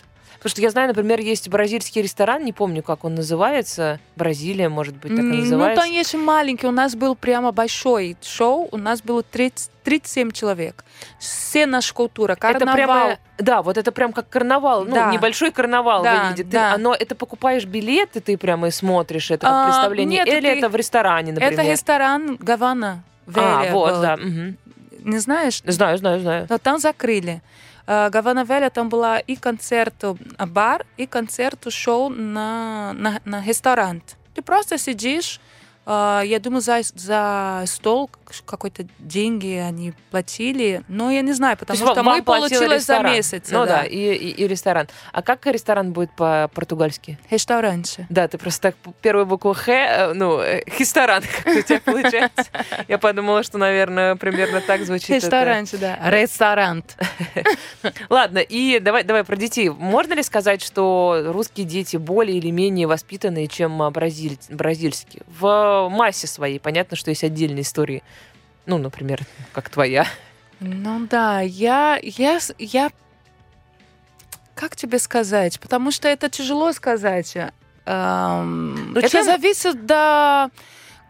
Потому что я знаю, например, есть бразильский ресторан, не помню, как он называется. Бразилия, может быть, так и Ну, называется. там есть маленький, у нас был прямо большой шоу, у нас было 30, 37 человек. Все наша культура, карнавал. Это прямо, да, вот это прям как карнавал, ну, Да. небольшой карнавал Да, выглядит. Ты- да. оно, это покупаешь билеты, ты прямо и смотришь это как А, представление, нет, или ты- это в ресторане, например? Это ресторан Гавана. А, Веля вот, был. да. мгм. Не знаешь? Знаю, знаю, знаю. Но там закрыли. Э, Гавана Веля там была и концерт э, бар, и концерт шоу на, на, на ресторан. Ты просто сидишь, э, я думаю, за, за стол какой-то деньги они платили, но я не знаю, То потому есть что мы получилось за ресторан. месяц. Ну да, и, и- и ресторан. А как ресторан будет по-португальски? Ресторанче. Да, ты просто так первую букву Х, э, ну, э, ресторан, как у тебя получается. Я подумала, что, наверное, примерно так звучит. Ресторанче, да. Ресторант. Ладно, и давай, давай про детей. Можно ли сказать, что русские дети более или менее воспитанные, чем а, бразиль- бразильские? В массе своей. Понятно, что есть отдельные истории. Ну, например, как твоя. Ну да, я, я, я, как тебе сказать? Потому что это тяжело сказать. Эм, Ну, это чем- зависит до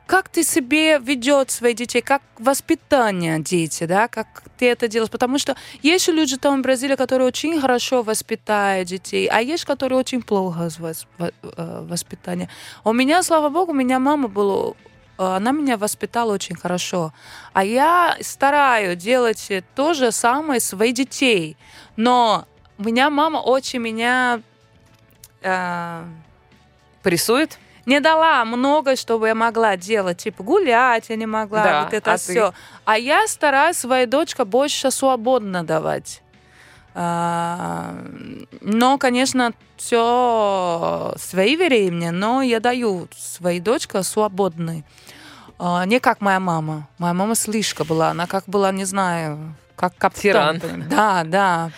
как ты себе ведет своих детей, как воспитание дети, да, как ты это делаешь. Потому что есть люди там в Бразилии, которые очень хорошо воспитают детей, а есть, которые очень плохо э, воспитание. У меня, слава богу, у меня мама была, она меня воспитала очень хорошо. А я стараюсь делать то же самое своих детей. Но у меня мама очень меня э, Прессует? не дала много, чтобы я могла делать. Типа гулять я не могла, Да, вот это а ты? все. А я стараюсь своей дочке больше свободно давать. А, но, конечно, все свои времени, но я даю своей дочке свободной. А, Не как моя мама. Моя мама слишком была. Она как была, не знаю, как капитан. Тиран. Да, да.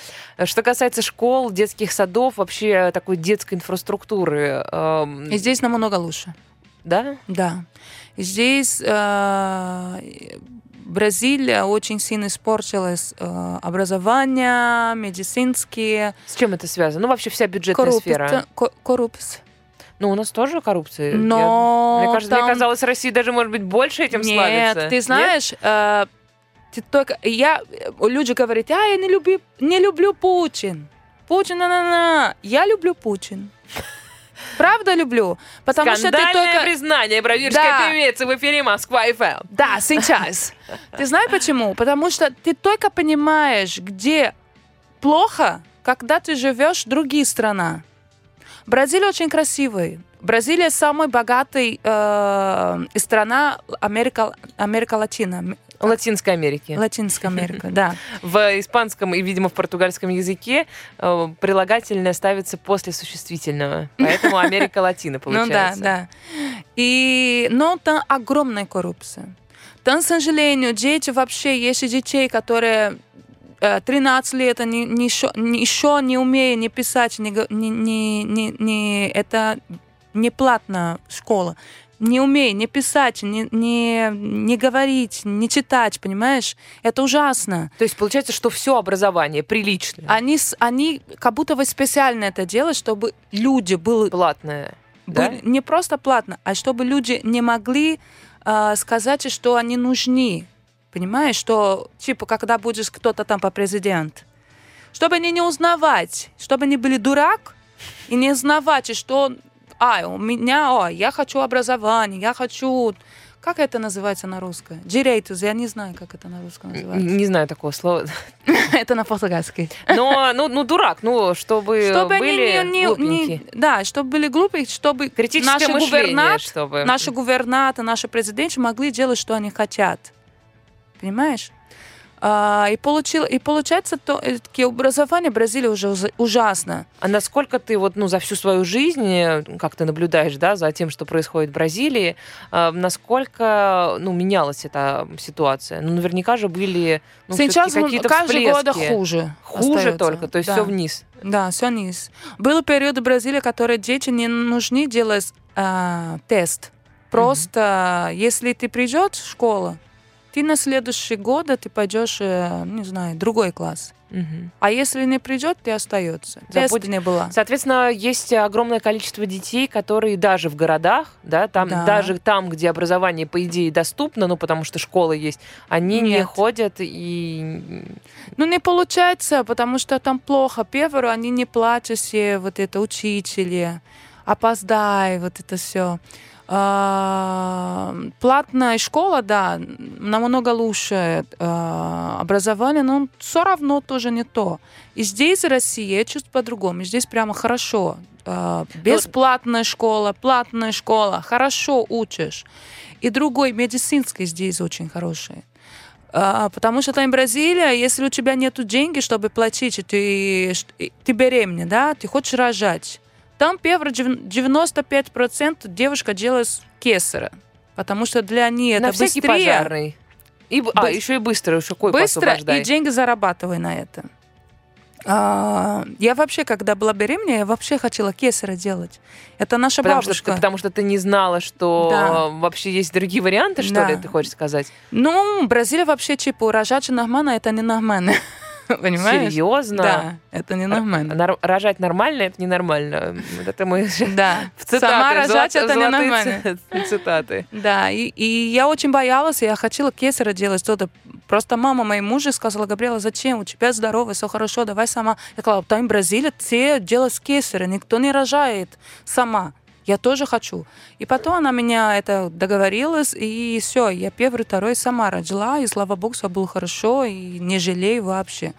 Что касается школ, детских садов, вообще такой детской инфраструктуры, эм, И здесь намного лучше. да? Да. Здесь э, Бразилия очень сильно испортилась. Э, образование, медицинские, С чем это связано? Ну, вообще вся бюджетная сфера. коррупция. Ну, у нас тоже коррупция. Я- Но Мне кажется, мне там- казалось, Россия даже, может быть, больше этим Нет, славится. ты знаешь, э, ты только я э, люди говорят, а я не люблю, не люблю Путин. Путин, на, на, на. Я люблю Путин. Правда люблю, потому что ты Скандальное только признание бразильской Да. певицы в эфире Москва ФМ. Да, сейчас. Ты знаешь почему? Потому что ты только понимаешь, где плохо, когда ты живешь в другие страна. Бразилия очень красивая. Бразилия самая богатая э, страна Америка, Америка Латина. Латинской Америки. Латинская Америка, да. В испанском и, видимо, в португальском языке э, прилагательное ставится после существительного. Поэтому Америка Латина Ну да, получается. да. И, но там огромная коррупция. Там, к сожалению, дети вообще, есть детей, которые 13 лет, они не, еще, не, еще не писать, не, не, не, не, не- это не платная школа. Не умеют не писать, не, не, не говорить, не читать, понимаешь? Это ужасно. То есть получается, что все образование приличное, Они, они как будто бы специально это делают, чтобы люди были платное. Да? были- не просто платно, а чтобы люди не могли э, сказать, что они нужны. Понимаешь, что, типа, когда будешь кто-то там по президент, чтобы они не узнавать, чтобы они были дурак и не узнавать, что, а, у меня, о, я хочу образование, я хочу Как это называется на русском? Дирейтус, я не знаю, как это на русском называется. Не знаю такого слова. Это на португальский. Но, ну, ну, дурак, ну, чтобы, Чтобы они были не, не- глупенькие. не- да, чтобы были глупые, чтобы наши мышление, губернат, чтобы... наши губернаторы, наши президенты могли делать, что они хотят. Понимаешь? А, и, получил, и получается, то, э, таки образование в Бразилии уже ужасно. А насколько ты вот, ну, за всю свою жизнь, э, как ты наблюдаешь, да, за тем, что происходит в Бразилии, э, насколько, ну, менялась эта ситуация? Ну, наверняка же были ну, Сейчас какие-то каждый год хуже. Хуже остается. только, то есть Да. все вниз. Да, все вниз. Был период в Бразилии, который дети не нужны делать а, тест. Просто если ты придешь в школу, ты на следующий год ты пойдешь, э, не знаю, другой класс. Мгм. А если не придет, ты остается. Забудь. не было. Соответственно, есть огромное количество детей, которые даже в городах, да, там, Да. даже там, где образование, по идее, доступно, ну, потому что школы есть, они не Нет. ходят и... Ну, не получается, потому что там плохо. Первое, они не платят все, вот это, учители, опоздай, вот это все. Платная школа, да, намного лучше а, образование, но все равно тоже не то. И здесь в России я чувствую по-другому. Здесь прямо хорошо. А, бесплатная школа, платная школа, хорошо учишь. И другой, медицинский здесь очень хороший. А, потому что там Бразилия, если у тебя нет денег, чтобы платить, ты, ты беременна, да, ты хочешь рожать. Там дев- 95% девушка делает с кесаря. Потому что для них на это быстрее, пожарный. И, б- а, еще и быстро, еще койку быстро освобождай. и деньги зарабатывай на это. А, я вообще, когда была беременна, я вообще хотела кесаря делать. Это наша Потому что, бабушка. ты, потому что ты не знала, что Да. вообще есть другие варианты, что Да. ли, ты хочешь сказать? Ну, Бразилия вообще, типа, рожать нормально, это не нормально. Понимаешь? Серьезно? Да, это не нормально. Нар- рожать нормально, это ненормально. Вот Это мы Да. в цитаты. Сама рожать это не золотые нормально. ц- Цитаты. Да, и, и я очень боялась, я хотела кесаря делать что-то. Просто мама моей мужа сказала, Габриэла, зачем? У тебя здорово, все хорошо, давай сама. Я сказала, там в Бразилии все делают с кесаря, никто не рожает сама. Я тоже хочу. И потом она меня это договорилась, и все, я первый, второй сама родила, и слава богу, все было хорошо, и не жалею вообще.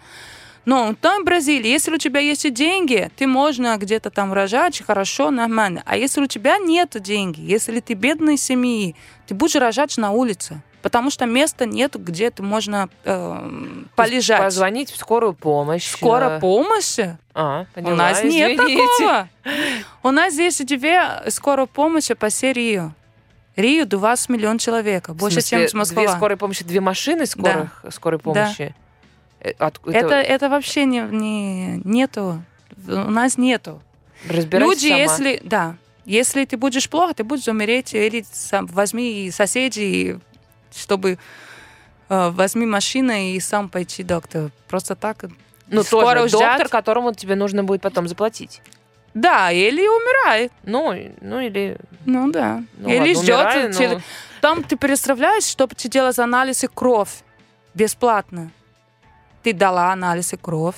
Но там в Бразилии, если у тебя есть деньги, ты можно где-то там рожать, хорошо, нормально. А если у тебя нет денег, если ты бедной семьи, ты будешь рожать на улице. Потому что места нет, где ты можно э, полежать. Позвонить в скорую помощь. Скоро помощь? А, поняла, У нас нет извините. такого. У нас здесь две скорой помощи по всей Рио. Рио 20 миллионов человек, В больше, чем с Москвы. Две скорой помощи, две машины скорых, скорой помощи. Э, от- Это, это вообще не, не, нету. У нас нету. разбирайся Люди, сама. если, да, если ты будешь плохо, ты будешь умереть, или сам возьми соседей, чтобы э, возьми машину и сам пойти к доктору. Просто так. Ну, скоро тоже доктор, которому тебе нужно будет потом заплатить. Да, или умирает. Ну, ну или... Ну да. Ну, или ладно, ждет. умирай, те- но- Там ты представляешь, чтобы ты делать анализы кровь бесплатно. Ты дала анализы кровь.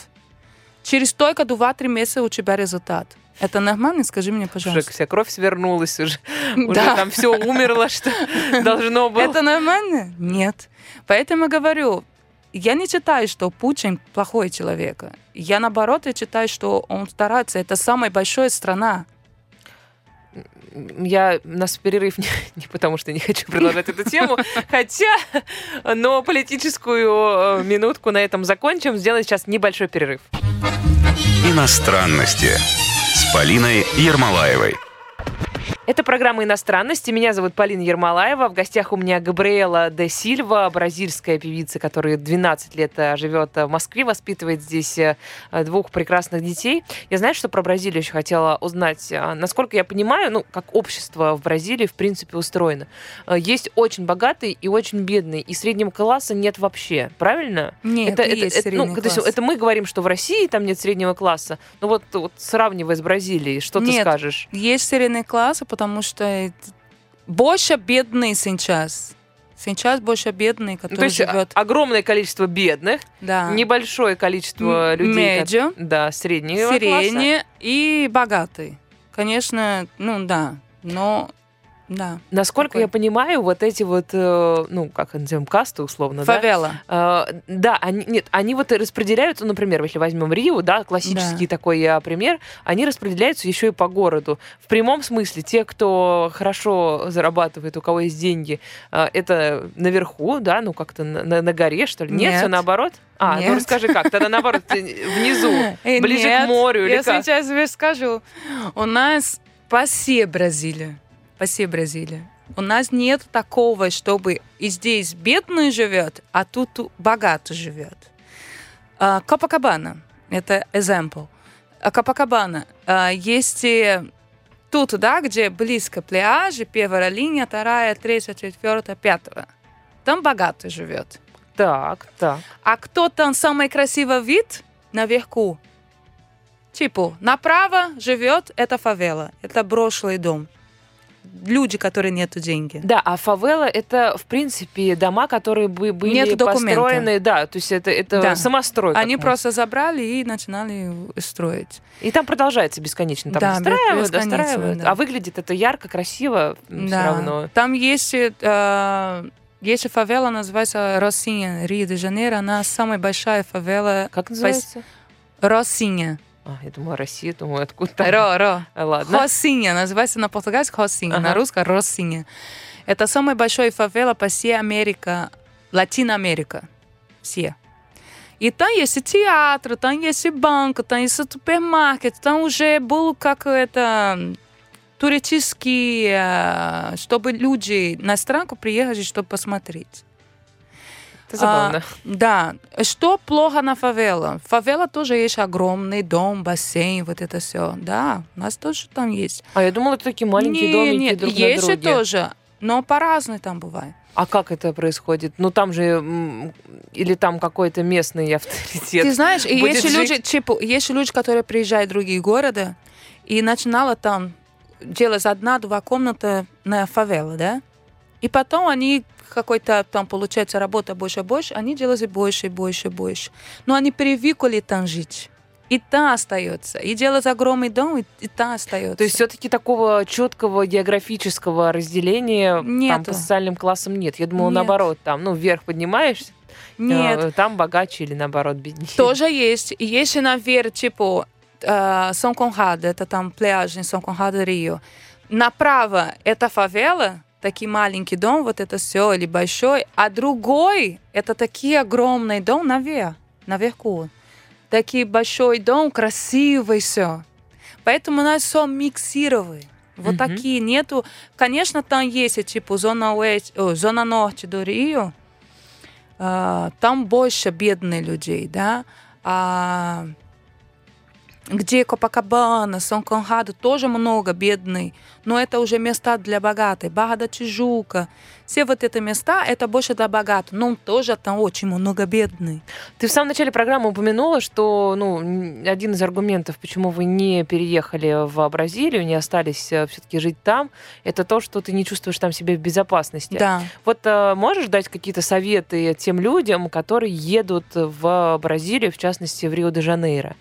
Через только 2-3 месяца у тебя результат. Это нормально? Скажи мне, Уже пожалуйста. вся кровь свернулась, уже, уже там все умерло, что должно было. Это нормально? Нет. Поэтому говорю, я не считаю, что Путин плохой человек. Я наоборот, я считаю, что он старается. Это самая большая страна. Я у нас перерыв не, не потому, что не хочу продолжать эту тему, хотя, но политическую э, минутку на этом закончим. Сделаем сейчас небольшой перерыв. Иностранности Полиной Ермолаевой. Это программа «Иностранности». Меня зовут Полина Ермолаева. В гостях у меня Габриэла де Сильва, бразильская певица, которая 12 лет э, живет в Москве, воспитывает здесь э, двух прекрасных детей. Я знаю, что про Бразилию еще хотела узнать. А, Насколько я понимаю, ну, как общество в Бразилии, в принципе, устроено. Э, Есть очень богатые и очень бедные, и среднего класса нет вообще. Правильно? Нет, это, есть это, ну, средний то есть класс. это мы говорим, что в России там нет среднего класса. Ну вот, вот сравнивая с Бразилией, что ты Нет. скажешь? Есть средний класс, потому что больше бедные сейчас. Сейчас больше бедные, Ну, которые то есть живет. огромное количество бедных, Да. небольшое количество людей. медиа, Да, среднего класса. средние и богатые. Конечно, ну да. Но Да. Насколько Такой. я понимаю, вот эти вот, э, ну, как назовем, касты условно, да? Фавела. А, да, они, нет, они вот распределяются, например, если возьмем Рио, да, классический Да. такой а, пример, они распределяются еще и по городу. В прямом смысле, те, кто хорошо зарабатывает, у кого есть деньги, а, это наверху, да, ну как-то на, на- на горе, что ли? Нет, Нет. все наоборот? А, ну Нет. расскажи как, тогда наоборот, э, внизу, Э, ближе нет, к морю или Я как? сейчас тебе скажу. У нас по всей Бразилии, по всей Бразилии, у нас нет такого, чтобы и здесь бедный живет, а тут богатый живет. А, Копакабана, это example. А Копакабана, а, есть и тут, да, где близко пляжи, первая линия, вторая, третья, четвертая, пятая. Там богатый живет. Так, так. А кто там самый красивый вид? Наверху. Типа, направо живет это фавела, это брошенный дом. Люди, которые нету деньги. Да, а фавела это, в принципе, дома, которые бы были Нет документа. построены, да, то есть это, это Да. самострой. Они мы. просто забрали и начинали строить. И там продолжается бесконечно. Там Да, достраивают, бесконечно, достраивают. да. А выглядит это ярко, красиво все Да. равно. Там есть, э, есть фавела, называется Росинha, Рио-де-Жанейро. Она самая большая фавела. Как называется? Росинha. А, я думаю, Россия, думаю, откуда там. Ро, ро. А, Ладно. Росинha, называется на португальском Росинha, Ага. на русском Росинha. Это самая большая фавела по всей Америке, Латиноамерика. Все. И там есть театр, там есть банк, там есть супермаркет, там уже был как это туристический, э, чтобы люди на странку приехали, чтобы посмотреть. Это забавно. А, да. Что плохо на фавела? Фавела тоже есть огромный дом, бассейн, вот это все. Да, у нас тоже там есть. А, я думала, это такие маленькие Не, домики нет, друг есть на друге. тоже, но по-разному там бывает. А как это происходит? Ну, там же... Или там какой-то местный авторитет. Ты знаешь, есть жить. люди, типа, есть люди, которые приезжают в другие города, и начинала там делать одна-два комнаты на фавеле, да? И потом они какой-то там получается работа больше больше, они делают больше и больше и больше. Но они привыкли там жить. И там остается. И делать огромный дом, и, и там остается. То есть все-таки такого четкого географического разделения там Нету. по социальным классам нет. Я думала, Нет. наоборот, там, ну, вверх поднимаешься, Нет, а, там богаче или наоборот беднее. Тоже есть. И есть и наверх, типа, э, Сан Конрado, это там пляж em Сан Конрado, Рио. Направо это фавела, такой маленький дом, вот это все, или большой, а другой это такие огромный дом наверх, наверху. Такой большой дом, красивый все. Поэтому у нас все миксировано. Вот Мгм. такие нету. Конечно, там есть типа зона, уэст, о, зона норte до Рио. А, там больше бедных людей, да. А, где Копакабана, Сан Конрado, тоже много бедных, но это уже места для богатых. Барра да Тижука, все вот эти места, это больше для богатых, но тоже там очень много бедных. Ты в самом начале программы упомянула, что ну, один из аргументов, почему вы не переехали в Бразилию, не остались все-таки жить там, это то, что ты не чувствуешь там себя в безопасности. Да. Вот э, можешь дать какие-то советы тем людям, которые едут в Бразилию, в частности, в Рио-де-Жанейро?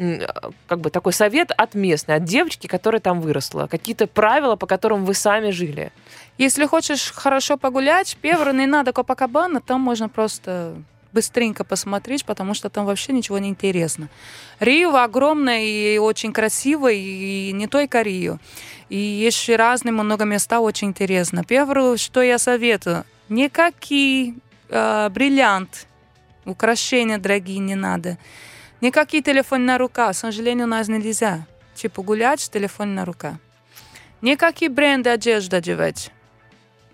Э, Как бы такой совет от местной, от девочки, которая там выросла. Какие-то правила, по которым вы сами жили. Если хочешь хорошо погулять, первое, не надо Копакабана, там можно просто быстренько посмотреть, потому что там вообще ничего не интересно. Рио огромное и очень красивое, и не только Рио. И еще разные много места очень интересно. Первое, что я советую, никакие э, бриллиант, украшения дорогие не надо. Никакие телефоны на руках, к сожалению, у нас нельзя. Типа гулять с телефоном на руках. Никакие бренды одежды одевать.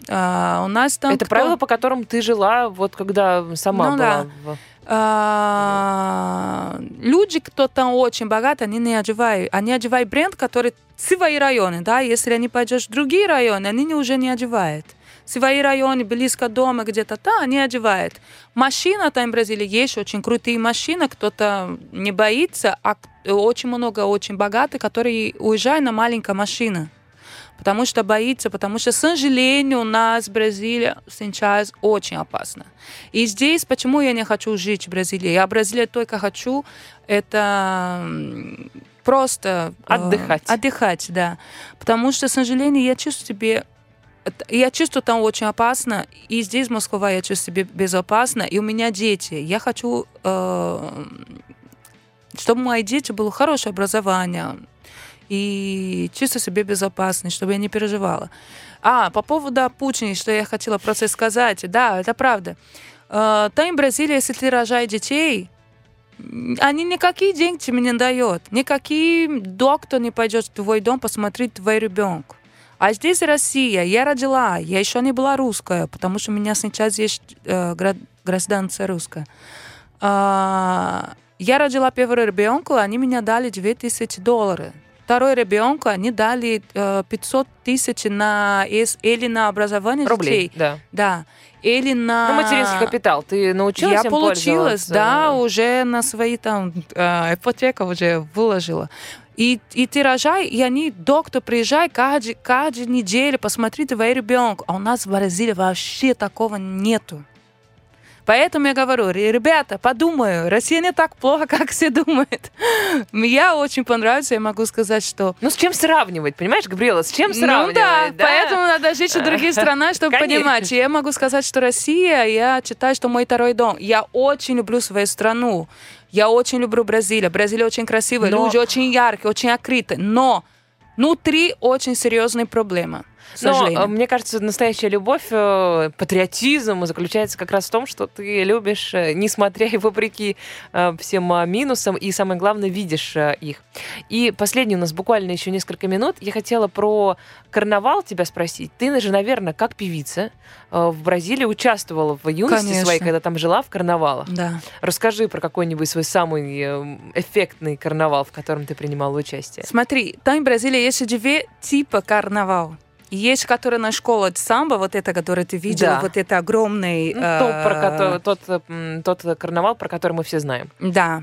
А, у нас там это кто- правила, по которым ты жила, вот когда сама Ну была. да. в- А, люди, кто там очень богат, они не одевают. Они одевают бренд, который свои районы, да. Если они пойдешь в другие районы, они уже не одевают. Свои районы, близко дома, где-то там, они одевают. Машина там в Бразилии есть очень крутые машины, кто-то не боится, а очень много очень богатых, которые уезжают на маленькой машине. Потому что боится, потому что, к сожалению, у нас в Бразилии сейчас очень опасно. И здесь, почему я не хочу жить в Бразилии? Я в Бразилии только хочу, это просто... э, Отдыхать. Отдыхать, да. Потому что, к сожалению, я чувствую себе я чувствую там очень опасно, и здесь, Москва, я чувствую себя безопасно, и у меня дети. Я хочу, э, чтобы мои дети было хорошее образование, и чувствую себя безопасно, чтобы я не переживала. А, по поводу Путина, что я хотела просто сказать, да, это правда. Э, там в Бразилии, если ты рожаешь детей, они никакие деньги тебе не дают. Никакие доктор не пойдет в твой дом посмотреть твой ребенка. А здесь Россия, я родила, я еще не была русская, потому что у меня сейчас есть э, гражданство русская. А, я родила первого ребенка, они мне дали 2000 долларов. Второй ребенка они дали э, 500 тысяч на или на образование Рублей, детей. да. Да. Или на... Ну, материнский капитал. Ты научилась Я им получилась, да, уже на свои там э, ипотека уже выложила. И, и ты рожай, и они, доктор, приезжай каждый, каждую неделю, посмотри твоего ребенка. А у нас в Бразилии вообще такого нету. Поэтому я говорю, ребята, подумаю, Россия не так плохо, как все думают. Мне очень понравится, я могу сказать, что... Ну, с чем сравнивать, понимаешь, Габриэла, с чем сравнивать? Ну да, поэтому надо жить в других странах, чтобы Конечно. понимать. И я могу сказать, что Россия, я считаю, что мой второй дом. Я очень люблю свою страну. Я очень люблю Бразилию. Бразилия очень красивая, Но- люди очень яркие, очень открытые. Но внутри очень серьезные проблемы. К Но, сожалению. э, мне кажется, настоящая любовь, э, патриотизм заключается как раз в том, что ты любишь, э, несмотря и вопреки всем минусам, и самое главное, видишь их. И последний у нас буквально еще несколько минут. Я хотела про карнавал тебя спросить. Ты же, наверное, как певица в Бразилии участвовала в юности Конечно. своей, когда там жила в карнавалах. Да. Расскажи про какой-нибудь свой самый эффектный карнавал, в котором ты принимала участие. Смотри, там в Бразилии есть две типа карнавал. Есть, который на школа самбо, вот это, который ты видела, Да. вот это огромный... Ну, то, про э, который- тот, э, тот карнавал, про который мы все знаем. Да.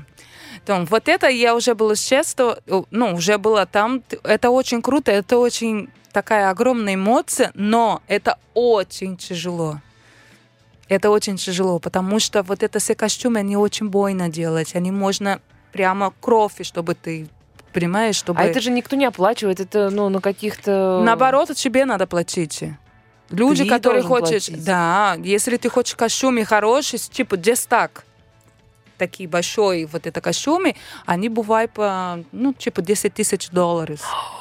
Том, вот это я уже была с детства, о, ну, уже была там. Это очень круто, это очень такая огромная эмоция, но это очень тяжело. Это очень тяжело, потому что вот это все костюмы, они очень больно делать. Они можно прямо кровь, чтобы ты понимаешь, чтобы... А это же никто не оплачивает, это ну на каких-то... Наоборот, тебе надо платить. Люди, Ты которые хочешь... платить. Да, если ты хочешь костюмы хорошие, типа дестак, такие большой вот это костюмы, они бывают по, ну, типа 10 тысяч долларов.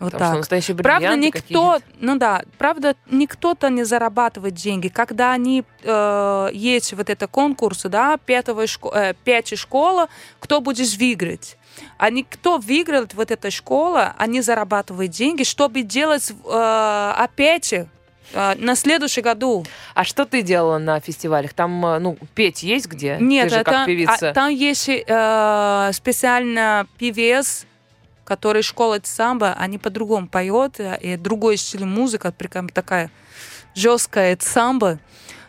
Вот Потому что так. настоящие Правда, никто, ну да, правда, никто-то не зарабатывает деньги. Когда они э, есть вот это конкурсы, да, пятого шко- э, пятая школа, кто будет выиграть? Они, кто выиграет вот эта школа, они зарабатывают деньги, чтобы делать э, опять э, на следующий году. А что ты делала на фестивалях? Там, э, ну, петь есть где? Нет, ты же это- как певица. а, там есть э, специально певец, который школа самбо, они по-другому поют, и другой стиль музыка, прям такая жесткая самбо.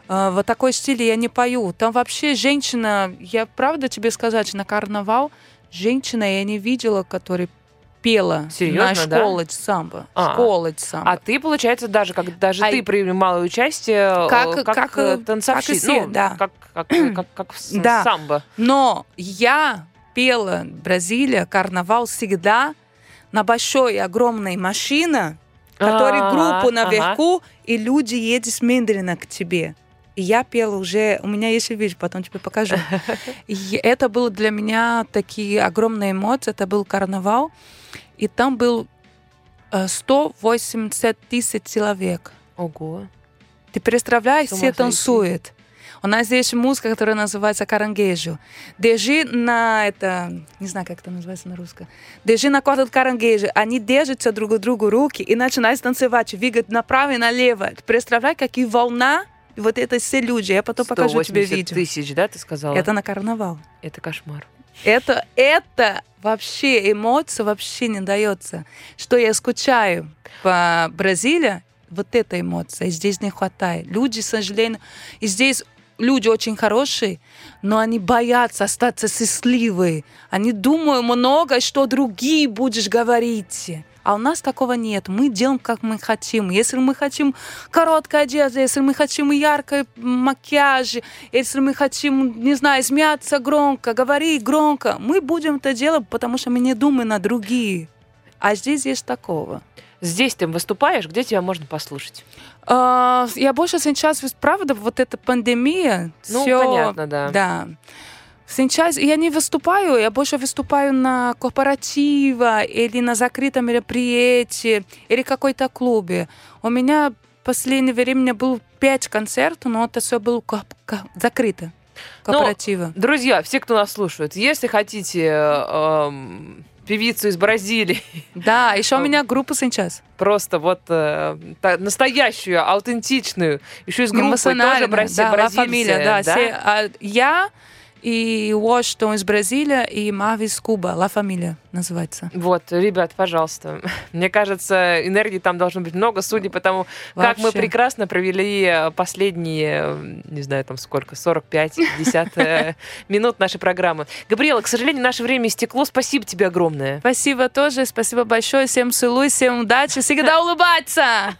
Э, в такой стиле я не пою. Там вообще женщина, я правда тебе сказать, на карнавал женщина я не видела, которая пела Серьезно, на да? школе самбо. А. Школа самбо. А ты, получается, даже как даже А ты принимала участие э, Как- как, как, э, э, танцовщица, ну, да. как, как, как, как в Да. самбо. Но я пела Бразилия, карнавал всегда на большой, огромной машине, которая Ага, группу ага. наверху, и люди едут медленно к тебе. И я пела уже, у меня есть видео, потом тебе покажу. И это было для меня такие огромные эмоции, это был карнавал, и там был э, 180 тысяч человек. Ого. Ты представляешь, все танцуют. У нас есть музыка, которая называется карангежу. Держи на это, не знаю, как это называется на русском. Держи на квадрат карангежу. Они держатся друг другу руки и начинают танцевать, двигать направо и налево. Ты представляешь, какие волна вот это все люди. Я потом покажу тебе 180 видео. тысяч, да, ты сказала? Это на карнавал. Это кошмар. Это, это вообще эмоция вообще не дается. Что я скучаю по Бразилии, вот эта эмоция здесь не хватает. Люди, к сожалению, и здесь люди очень хорошие, но они боятся остаться счастливы. Они думают много, что другие будешь говорить. А у нас такого нет. Мы делаем, как мы хотим. Если мы хотим короткая одежда, если мы хотим яркий макияж, если мы хотим, не знаю, смеяться громко, говорить громко, мы будем это делать, потому что мы не думаем на другие. А здесь есть такого. Здесь ты выступаешь, где тебя можно послушать? А, Я больше сейчас, правда, вот эта пандемия, Ну, всё- понятно, да. Да. Сейчас я не выступаю, я больше выступаю на корпоратива или на закрытом мероприятии или какой-то клубе. У меня в последнее время было пять концертов, но это все было закрыто. Ну, Корпоратива. Друзья, все, кто нас слушает, если хотите эм, певицу из Бразилии, Да, еще у а, меня группа сейчас. просто вот э, та- настоящую, аутентичную, еще из группы тоже Эмоционально, брази- да, Фамилия, да. все, а, я и Уоштон из Бразилии, и Мави из Куба. Ла Фамилия называется. Вот, ребят, пожалуйста. Мне кажется, энергии там должно быть много, судя по тому, как мы Вообще. прекрасно провели э, последние, э, не знаю, там сколько, 45-50 э, минут нашей программы. Габриэла, к сожалению, наше время истекло. Спасибо тебе огромное. Спасибо тоже, спасибо большое. Всем целую, всем удачи, всегда улыбаться.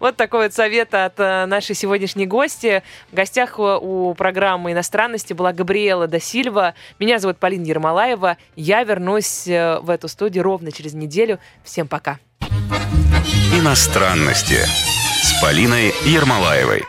Вот такой вот совет от нашей сегодняшней гости. В гостях у программы «Иностранности» была Габриэла да Сильва. Меня зовут Полина Ермолаева. Я вернусь э, в эту студию ровно через неделю. Всем пока. Иностранности с Полиной Ермолаевой.